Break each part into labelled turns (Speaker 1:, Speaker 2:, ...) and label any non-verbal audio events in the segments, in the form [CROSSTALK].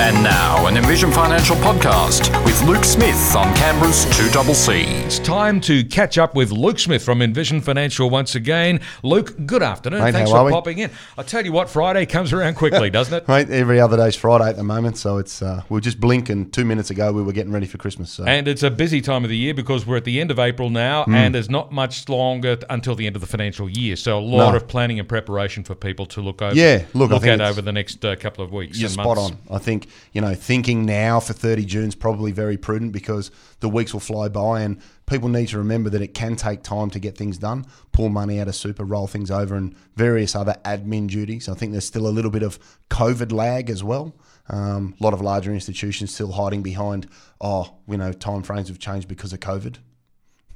Speaker 1: And now, an Envision Financial podcast with Luke Smith on Canberra's 2CC.
Speaker 2: It's time to catch up with Luke Smith from Envision Financial once again. Luke, good afternoon.
Speaker 3: Mate,
Speaker 2: Thanks for
Speaker 3: we?
Speaker 2: popping in. I tell you what, Friday comes around quickly, [LAUGHS] doesn't it?
Speaker 3: Mate, every other day's Friday at the moment, so it's uh, we'll just blink and two minutes ago we were getting ready for Christmas. So
Speaker 2: And it's a busy time of the year because we're at the end of April now,
Speaker 3: Hmm.
Speaker 2: and there's not much longer until the end of the financial year. So a lot
Speaker 3: No.
Speaker 2: of planning and preparation for people to look over.
Speaker 3: Yeah, look, I
Speaker 2: look
Speaker 3: think
Speaker 2: at over the next uh, couple of weeks.
Speaker 3: you're
Speaker 2: and
Speaker 3: spot
Speaker 2: months.
Speaker 3: on. I think you know thinking now for 30 June is probably very prudent because the weeks will fly by and people need to remember that it can take time to get things done, pull money out of super, roll things over, and various other admin duties. I think there's still a little bit of COVID lag as well. Um, a lot of larger institutions still hiding behind, oh, you know, time frames have changed because of COVID.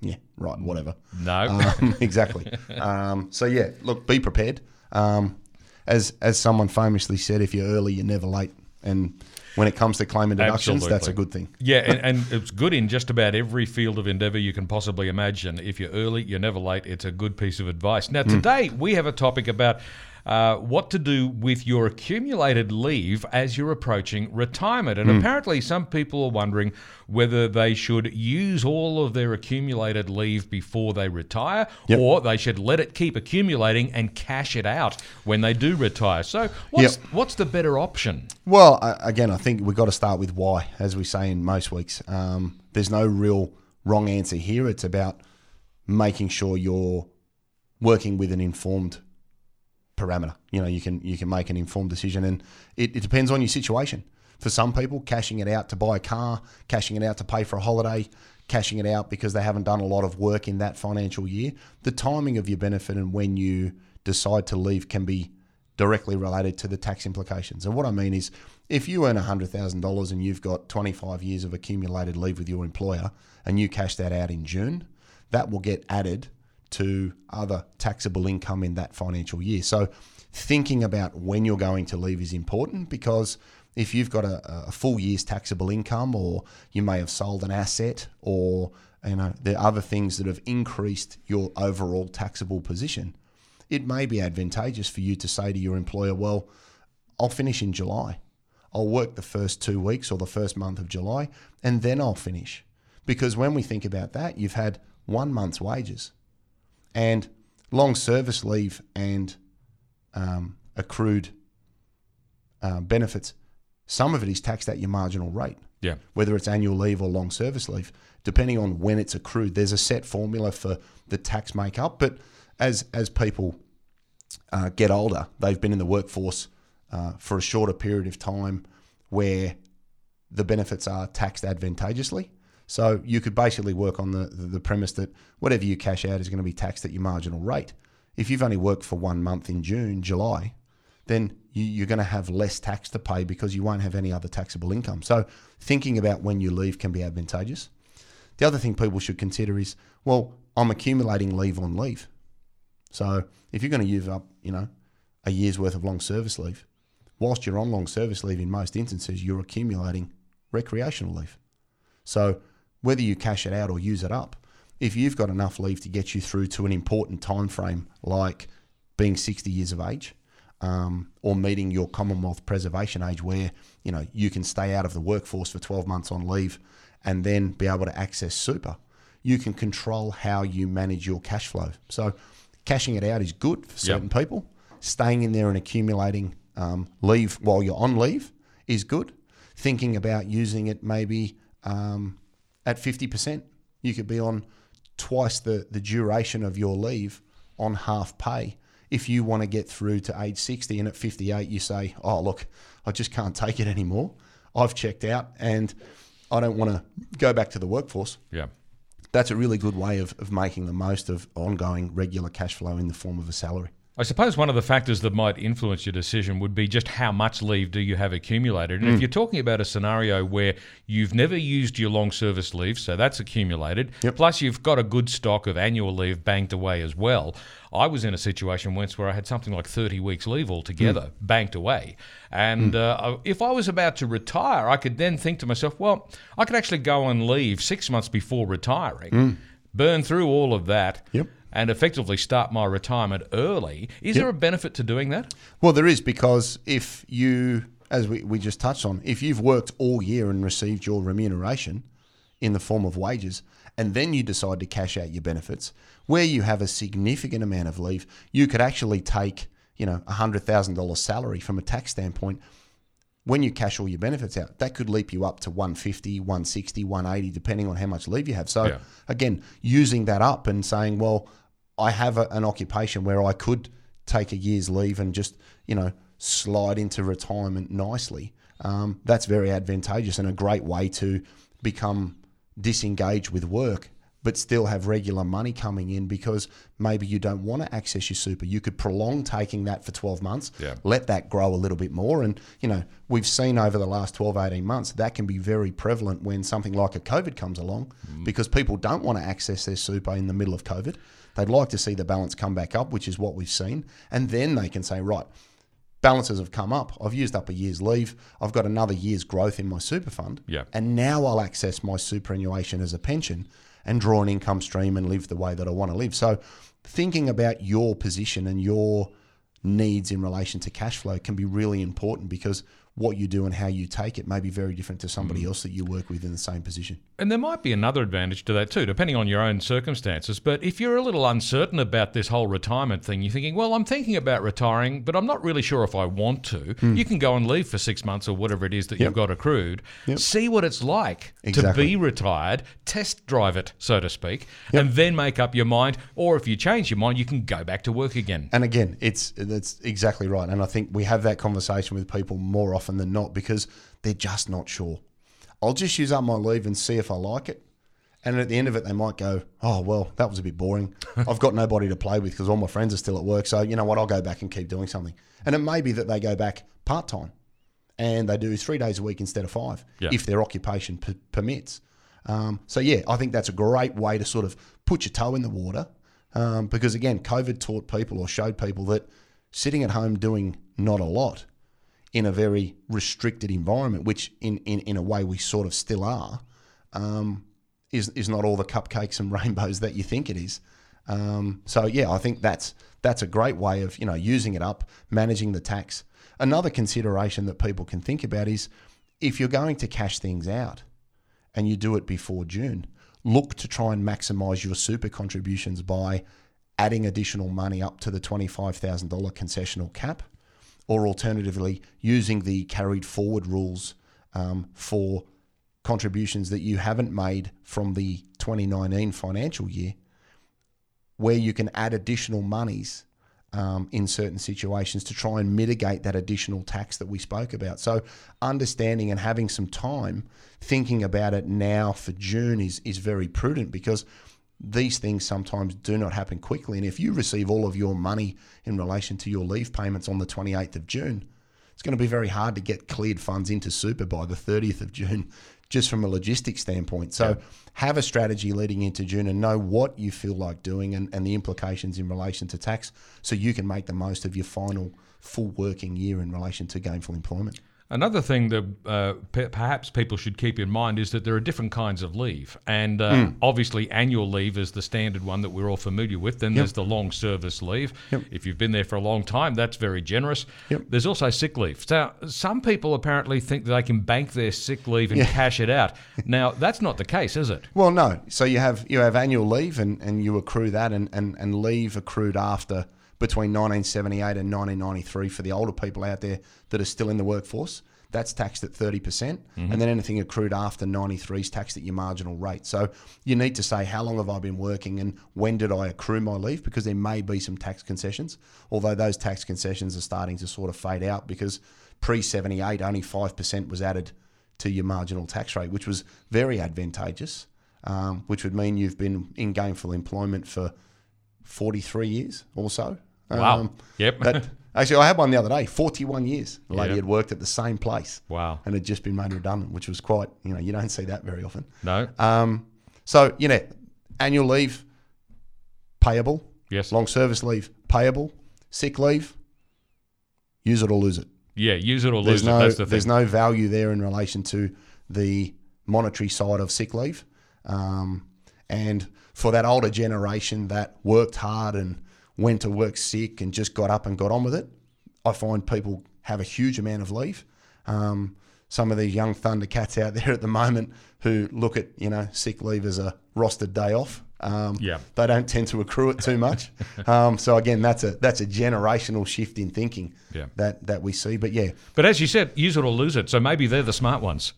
Speaker 3: Yeah, right, whatever.
Speaker 2: No.
Speaker 3: Um, [LAUGHS] exactly. Um, so yeah, look, be prepared. Um, as as someone famously said, if you're early, you're never late. And when it comes to claiming deductions, that's a good thing.
Speaker 2: Yeah, and, [LAUGHS] and it's good in just about every field of endeavour you can possibly imagine. If you're early, you're never late. It's a good piece of advice. Now, hmm. today we have a topic about uh, what to do with your accumulated leave as you're approaching retirement. And apparently, some people are wondering whether they should use all of their accumulated leave before they retire
Speaker 3: Yep.
Speaker 2: or they should let it keep accumulating and cash it out when they do retire. So, what's,
Speaker 3: Yep.
Speaker 2: what's the better option?
Speaker 3: Well, again, I think we've got to start with why, as we say in most weeks. Um, there's no real wrong answer here. It's about making sure you're working with an informed parameter. You know, you can you can make an informed decision, and it, it depends on your situation. For some people, cashing it out to buy a car, cashing it out to pay for a holiday, cashing it out because they haven't done a lot of work in that financial year, the timing of your benefit and when you decide to leave can be directly related to the tax implications. And what I mean is, if you earn $100,000 and you've got 25 years of accumulated leave with your employer and you cash that out in June, that will get added to other taxable income in that financial year. So, thinking about when you're going to leave is important because if you've got a, a full year's taxable income, or you may have sold an asset, or you know there are other things that have increased your overall taxable position, it may be advantageous for you to say to your employer, "Well, I'll finish in July. I'll work the first two weeks or the first month of July, and then I'll finish." Because when we think about that, you've had one month's wages and long service leave and um, accrued uh, benefits. Some of it is taxed at your marginal rate,
Speaker 2: Yeah.
Speaker 3: whether it's annual leave or long service leave, depending on when it's accrued. There's a set formula for the tax makeup, but as as people uh, get older, they've been in the workforce uh, for a shorter period of time, where the benefits are taxed advantageously. So you could basically work on the, the, premise that whatever you cash out is going to be taxed at your marginal rate. If you've only worked for one month in June, July, then you, you're going to have less tax to pay because you won't have any other taxable income. So thinking about when you leave can be advantageous. The other thing people should consider is, well, I'm accumulating leave on leave. So if you're going to use up, you know, a year's worth of long service leave, whilst you're on long service leave in most instances, you're accumulating recreational leave. So whether you cash it out or use it up, if you've got enough leave to get you through to an important time frame like being 60 years of age um, or meeting your Commonwealth preservation age where you know you can stay out of the workforce for 12 months on leave and then be able to access super, you can control how you manage your cash flow. So cashing it out is good for certain people. Staying in there and accumulating um, leave while you're on leave is good. Thinking about using it maybe um, at 50%. You could be on twice the, the duration of your leave on half pay. If you want to get through to age 60 and at 58 you say, oh, look, I just can't [LAUGHS] take it anymore. I've checked out and I don't want to go back to the workforce.
Speaker 2: Yeah.
Speaker 3: That's a really good way of, of making the most of ongoing regular cash flow in the form of a salary.
Speaker 2: I suppose one of the factors that might influence your decision would be just how much leave do you have accumulated. And if mm. you're talking about a scenario where you've never used your long service leave, so that's accumulated, plus you've got a good stock of annual leave banked away as well. I was in a situation once where I had something like 30 weeks leave altogether mm. banked away. And mm. uh, if I was about to retire, I could then think to myself, well, I could actually go on leave six months before retiring, burn through all of that
Speaker 3: Yep.
Speaker 2: And effectively start my retirement early. Is there a benefit to doing that?
Speaker 3: Well, there is because if you as we, we just touched on, if you've worked all year and received your remuneration in the form of wages, and then you decide to cash out your benefits, where you have a significant amount of leave, you could actually take, you know, a hundred thousand dollars salary from a tax standpoint. When you cash all your benefits out, that could leap you up to 150, 160, 180, depending on how much leave you have. So
Speaker 2: Yeah.
Speaker 3: again, using that up and saying, well, I have a, an occupation where I could take a year's leave and just, you know, slide into retirement nicely. Um, that's very advantageous and a great way to become disengaged with work, but still have regular money coming in because maybe you don't want to access your super. You could prolong taking that for 12 months,
Speaker 2: Yeah.
Speaker 3: let that grow a little bit more. And, you know, we've seen over the last 12, 18 months that can be very prevalent when something like a COVID comes along mm. because people don't want to access their super in the middle of COVID. They'd like to see the balance come back up, which is what we've seen. And then they can say, right, balances have come up. I've used up a year's leave. I've got another year's growth in my super fund.
Speaker 2: Yeah.
Speaker 3: And now I'll access my superannuation as a pension and draw an income stream and live the way that I want to live. So thinking about your position and your needs in relation to cash flow can be really important because what you do and how you take it may be very different to somebody mm. else that you work with in the same position.
Speaker 2: And there might be another advantage to that too, depending on your own circumstances. But if you're a little uncertain about this whole retirement thing, you're thinking, well, I'm thinking about retiring, but I'm not really sure if I want to. Hmm. You can go and leave for six months or whatever it is that you've got accrued. See what it's like
Speaker 3: Exactly.
Speaker 2: to be retired, test drive it, so to speak, and then make up your mind. Or if you change your mind, you can go back to work again.
Speaker 3: And again, it's that's exactly right. And I think we have that conversation with people more often than not because they're just not sure. I'll just use up my leave and see if I like it. And at the end of it, they might go, "Oh well, that was a bit boring. [LAUGHS] I've got nobody to play with because all my friends are still at work. So you know what? I'll go back and keep doing something." And it may be that they go back part time, and they do three days a week instead of five,
Speaker 2: Yeah.
Speaker 3: if their occupation p- permits. Um, so yeah, I think that's a great way to sort of put your toe in the water, um, because again, COVID taught people or showed people that sitting at home doing not a lot in a very restricted environment, which in, in, in a way we sort of still are, um, is is not all the cupcakes and [LAUGHS] rainbows that you think it is. Um, so yeah, I think that's that's a great way of you know using it up, managing the tax. Another consideration that people can think about is if you're going to cash things out and you do it before June, look to try and maximise your super contributions by adding additional money up to the $25,000 concessional cap, or alternatively, using the carried forward rules um, for contributions that you haven't made from the 2019 financial year, where you can add additional monies um, in certain situations to try and mitigate that additional tax that we spoke about. So, understanding and having some time thinking about it now for June is is very prudent because these things sometimes do not happen quickly. And if you receive all of your money in relation to your leave payments on the 28th of June, it's going to be very hard to get cleared funds into super by the 30th of June, [LAUGHS] just from a logistics standpoint. So, have a strategy leading into June and know what you feel like doing and, and the implications in relation to tax so you can make the most of your final full working year in relation to gainful employment.
Speaker 2: Another thing that uh, perhaps people should keep in mind is that there are different kinds of leave. And uh, obviously, annual leave is the standard one that we're all familiar with. Then there's the long service leave. If you've been there for a long time, that's very generous.
Speaker 3: Yep.
Speaker 2: There's also sick leave. So, some people apparently think that they can bank their sick leave and cash it out. Now, that's not the case, is it?
Speaker 3: Well, no. So you have you have annual leave and, and you accrue that and, and, and leave accrued after between 1978 and 1993 for the older people out there that are still in the workforce. That's taxed at 30%. percent And then anything accrued after 93 is taxed at your marginal rate. So you need to say, how long have I been working and when did I accrue my leave? Because there may be some tax concessions, although those tax concessions are starting to sort of fade out because pre 78, only 5% was added to your marginal tax rate, which was very advantageous, um, which would mean you've been in gainful employment for 43 years or so.
Speaker 2: Wow. Yep.
Speaker 3: that- [LAUGHS] actually, I had one the other day, 41 years. The lady
Speaker 2: Yeah.
Speaker 3: had worked at the same place
Speaker 2: Wow.
Speaker 3: and had just been made redundant, which was quite, you know, you don't see that very often.
Speaker 2: No?
Speaker 3: Um, so, you know, annual leave, payable.
Speaker 2: Yes.
Speaker 3: Long service leave, payable. Sick leave, use it or lose it
Speaker 2: Yeah, use it or
Speaker 3: there's
Speaker 2: lose it.
Speaker 3: no
Speaker 2: That's the thing.
Speaker 3: there's no value there in relation to the monetary side of sick leave. Um, and for that older generation that worked hard and went to work sick and just got up and got on with it, I find people have a huge amount of leave. Um, some of these young Thundercats out [LAUGHS] there at the moment who look at you know sick leave as a rostered day off. Um,
Speaker 2: Yeah.
Speaker 3: they don't tend to accrue it too much. [LAUGHS] um, so again, that's a that's a generational shift in thinking
Speaker 2: Yeah.
Speaker 3: that that we see. But yeah,
Speaker 2: But as you said, use it or lose it. So maybe they're the smart ones.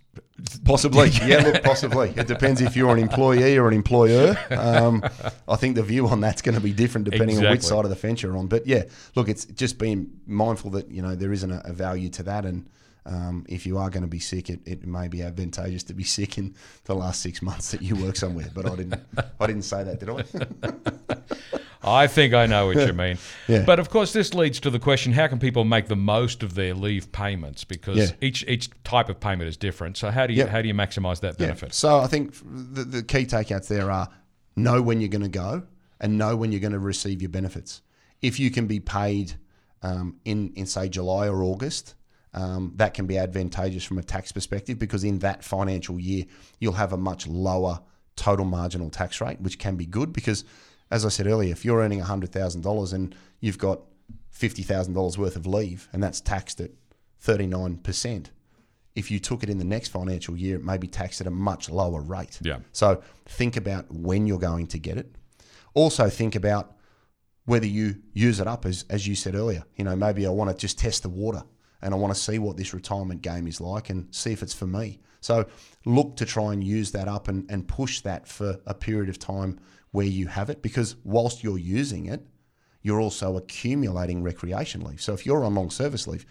Speaker 3: Possibly, [LAUGHS] yeah. Look, possibly. It depends if you're an employee or an employer. Um, I think the view on that's going to be different depending on which side of the fence you're on. But yeah, look, it's just being mindful that you know there isn't a, a value to that, and um, if you are going to be sick, it, it may be advantageous to be [LAUGHS] sick in the last six months that you work somewhere. But I didn't, I didn't say that, did I? [LAUGHS]
Speaker 2: I think I know what you mean. [LAUGHS]
Speaker 3: Yeah.
Speaker 2: But of course, this leads to the question: How can people make the most of their leave payments? Because
Speaker 3: Yeah.
Speaker 2: each each type of payment is different. So how do you
Speaker 3: Yeah.
Speaker 2: how do you maximise that
Speaker 3: Yeah.
Speaker 2: benefit?
Speaker 3: So I think the, the key takeouts there are know when you're going to go and know when you're going to receive your benefits. If you can be paid um, in, in, say, July or August, um, that can be advantageous from a tax perspective because in that financial year, you'll have a much lower total marginal tax rate, which can be good because, as I said earlier, if you're earning $100,000 and you've got $50,000 worth of leave and that's taxed at 39%, if you took it in the next financial year, it may be taxed at a much lower rate.
Speaker 2: Yeah.
Speaker 3: So think about when you're going to get it. Also think about whether you use it up as, as you said earlier. You know, maybe I want to just test the water and I want to see what this retirement game is like and see if it's for me. So look to try and use that up and, and push that for a period of time where you have it because whilst you're using it, you're also accumulating recreation leave. So if you're on long service leave,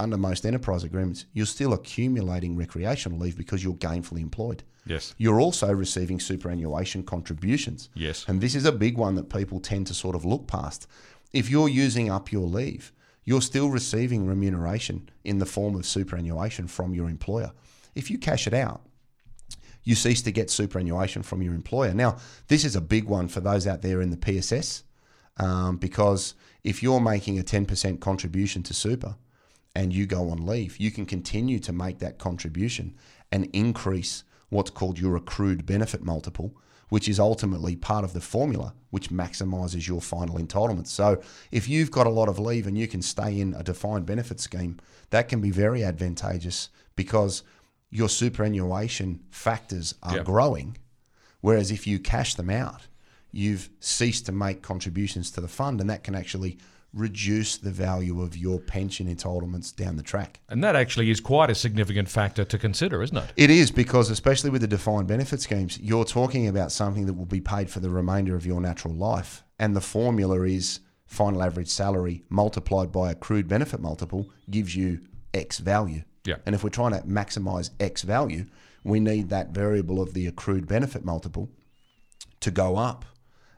Speaker 3: under most enterprise agreements, you're still accumulating recreational leave because you're gainfully employed.
Speaker 2: Yes.
Speaker 3: You're also receiving superannuation contributions.
Speaker 2: Yes.
Speaker 3: And this is a big one that people tend to sort of look past. If you're using up your leave, you're still receiving remuneration in the form of superannuation from your employer. If you cash it out, you cease to get superannuation from your employer. Now, this is a big one for those out there in the PSS um, because if you're making a 10% contribution to super and you go on leave, you can continue to make that contribution and increase what's called your accrued benefit multiple, which is ultimately part of the formula which maximizes your final entitlement. So if you've got a lot of leave and you can stay in a defined benefit scheme, that can be very advantageous because your superannuation factors are
Speaker 2: Yep.
Speaker 3: growing. Whereas if you cash them out, you've ceased to make contributions to the fund, and that can actually reduce the value of your pension entitlements down the track.
Speaker 2: And that actually is quite a significant factor to consider, isn't it?
Speaker 3: It is because, especially with the defined benefit schemes, you're talking about something that will be paid for the remainder of your natural life. And the formula is final average salary multiplied by accrued benefit multiple gives you X value.
Speaker 2: Yeah.
Speaker 3: And if we're trying to maximize X value, we need that variable of the accrued benefit multiple to go up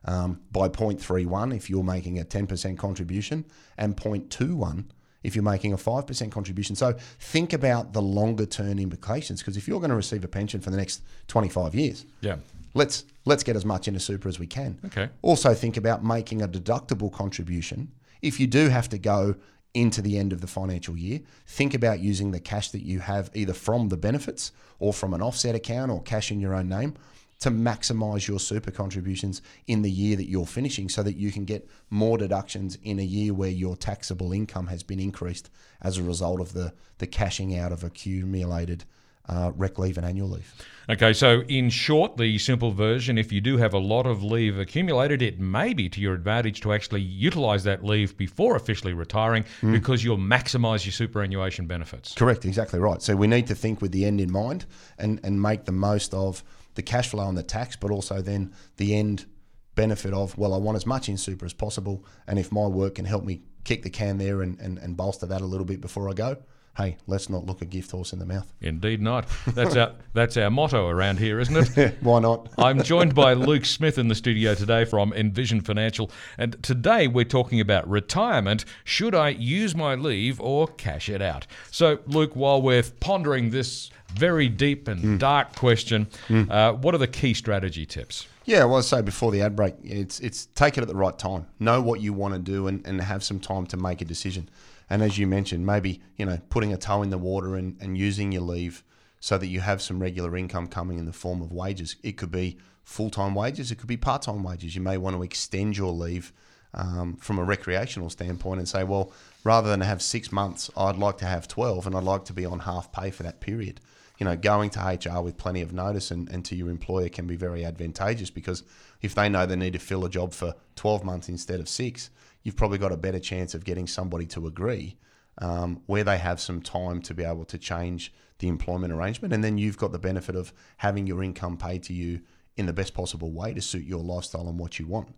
Speaker 3: um, by 0.31 if you're making a 10% contribution and 0.21 if you're making a 5% contribution. So think about the longer term implications because if you're going to receive a pension for the next 25 years,
Speaker 2: Yeah.
Speaker 3: let's let's get as much into super as we can.
Speaker 2: Okay.
Speaker 3: Also think about making a deductible contribution. If you do have to go into the end of the financial year, think about using the cash that you have either from the benefits or from an offset account or cash in your own name to maximize your super contributions in the year that you're finishing so that you can get more deductions in a year where your taxable income has been increased as a result of the, the cashing out of accumulated uh, rec leave and annual leave.
Speaker 2: Okay, so in short, the simple version if you do have a lot of leave accumulated, it may be to your advantage to actually utilize that leave before officially retiring because you'll maximize your superannuation benefits.
Speaker 3: Correct, exactly right. So we need to think with the end in mind and, and make the most of the cash flow and the tax, but also then the end benefit of, well, I want as much in super as possible. And if my work can help me kick the can there and, and, and bolster that a little bit before I go, hey, let's not look a gift horse in the mouth.
Speaker 2: Indeed not. That's our [LAUGHS] that's our motto around here, isn't it? [LAUGHS]
Speaker 3: Why not? [LAUGHS]
Speaker 2: I'm joined by Luke Smith in the studio today from Envision Financial, and today we're talking about retirement. Should I use my leave or cash it out? So, Luke, while we're pondering this very deep and dark question, uh, what are the key strategy tips?
Speaker 3: Yeah, well, I say before the ad break, it's it's take it at the right time. Know what you want to do and, and have some time to make a decision. And as you mentioned, maybe, you know, putting a toe in the water and, and using your leave so that you have some regular income coming in the form of wages. It could be full time wages, it could be part time wages. You may want to extend your leave um, from a recreational standpoint and say, well, rather than have six months, I'd like to have 12 and I'd like to be on half pay for that period. You know, going to HR with plenty of notice and, and to your employer can be very advantageous because if they know they need to fill a job for 12 months instead of six, you've probably got a better chance of getting somebody to agree um, where they have some time to be able to change the employment arrangement. And then you've got the benefit of having your income paid to you in the best possible way to suit your lifestyle and what you want.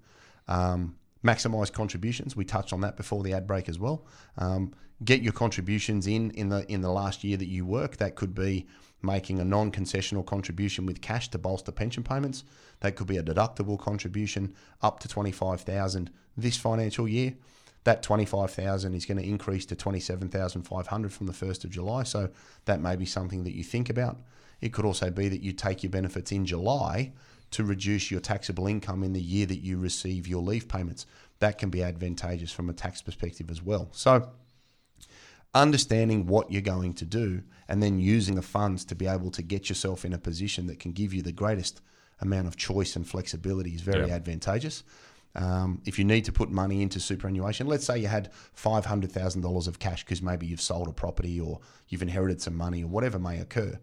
Speaker 3: Um, maximize contributions. We touched on that before the ad break as well. Um, get your contributions in in the in the last year that you work. That could be making a non-concessional contribution with cash to bolster pension payments. That could be a deductible contribution up to twenty five thousand this financial year. That twenty five thousand is going to increase to twenty seven thousand five hundred from the first of July. So that may be something that you think about. It could also be that you take your benefits in July to reduce your taxable income in the year that you receive your leave payments. That can be advantageous from a tax perspective as well. So, understanding what you're going to do and then using the funds to be able to get yourself in a position that can give you the greatest amount of choice and flexibility is very yeah. advantageous. Um, if you need to put money into superannuation, let's say you had $500,000 of cash because maybe you've sold a property or you've inherited some money or whatever may occur,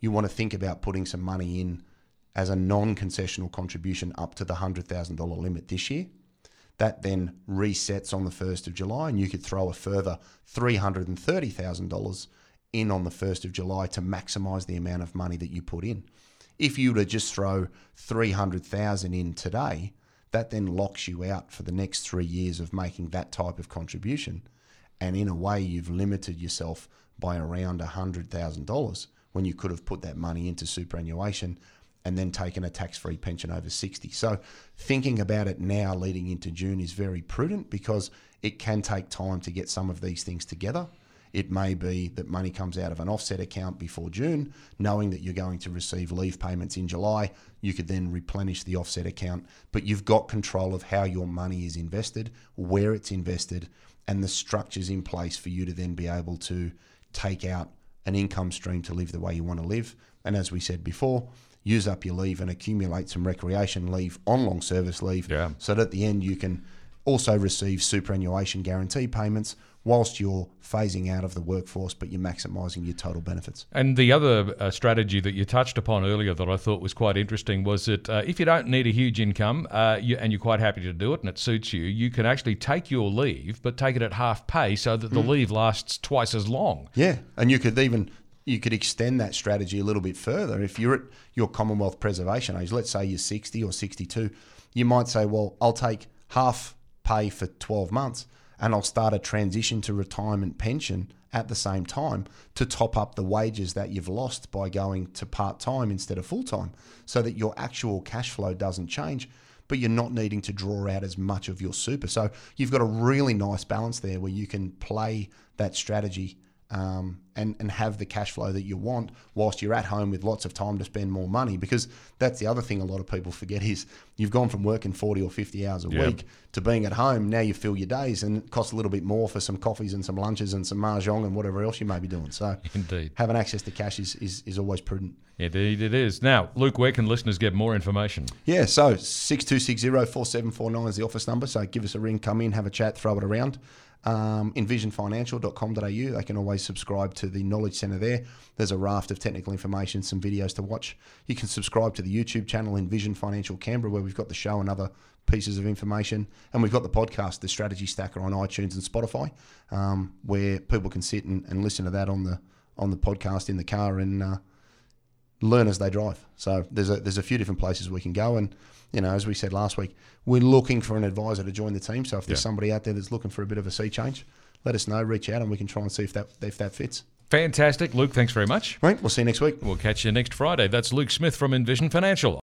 Speaker 3: you want to think about putting some money in as a non concessional contribution up to the $100,000 limit this year. That then resets on the 1st of July, and you could throw a further $330,000 in on the 1st of July to maximize the amount of money that you put in. If you were to just throw 300,000 in today, that then locks you out for the next 3 years of making that type of contribution. And in a way you've limited yourself by around $100,000 when you could have put that money into superannuation and then taken a tax free pension over 60. So, thinking about it now leading into June is very prudent because it can take time to get some of these things together. It may be that money comes out of an offset account before June, knowing that you're going to receive leave payments in July. You could then replenish the offset account, but you've got control of how your money is invested, where it's invested, and the structures in place for you to then be able to take out an income stream to live the way you want to live. And as we said before, use up your leave and accumulate some recreation leave on long service leave yeah. so that at the end you can also receive superannuation guarantee payments whilst you're phasing out of the workforce, but you're maximising your total benefits.
Speaker 2: And the other uh, strategy that you touched upon earlier that I thought was quite interesting was that uh, if you don't need a huge income uh, you, and you're quite happy to do it and it suits you, you can actually take your leave, but take it at half pay so that the mm. leave lasts twice as long.
Speaker 3: Yeah, and you could even you could extend that strategy a little bit further. If you're at your Commonwealth preservation age, let's say you're 60 or 62, you might say, well, I'll take half pay for 12 months and I'll start a transition to retirement pension at the same time to top up the wages that you've lost by going to part time instead of full time so that your actual cash flow doesn't change, but you're not needing to draw out as much of your super. So you've got a really nice balance there where you can play that strategy um, and, and have the cash flow that you want whilst you're at home with lots of time to spend more money. Because that's the other thing a lot of people forget is you've gone from working 40 or 50 hours a yep. week to being at home. Now you fill your days and it costs a little bit more for some coffees and some lunches and some mahjong and whatever else you may be doing. So
Speaker 2: Indeed.
Speaker 3: having access to cash is, is, is always prudent.
Speaker 2: Indeed it is. Now, Luke, where can listeners get more information?
Speaker 3: Yeah, so 6260-4749 is the office number. So give us a ring, come in, have a chat, throw it around um, envisionfinancial.com.au. They can always subscribe to the Knowledge Centre there. There's a raft of technical information, some videos to watch. You can subscribe to the YouTube channel Envision Financial Canberra, where we've got the show and other pieces of information. And we've got the podcast, The Strategy Stacker, on iTunes and Spotify, um, where people can sit and, and, listen to that on the on the podcast in the car and uh, learn as they drive. So there's a there's a few different places we can go and you know, as we said last week, we're looking for an advisor to join the team. So if there's yeah. somebody out there that's looking for a bit of a sea change, let us know, reach out, and we can try and see if that if that fits.
Speaker 2: Fantastic, Luke. Thanks very much.
Speaker 3: Right, we'll see you next week.
Speaker 2: We'll catch you next Friday. That's Luke Smith from Envision Financial.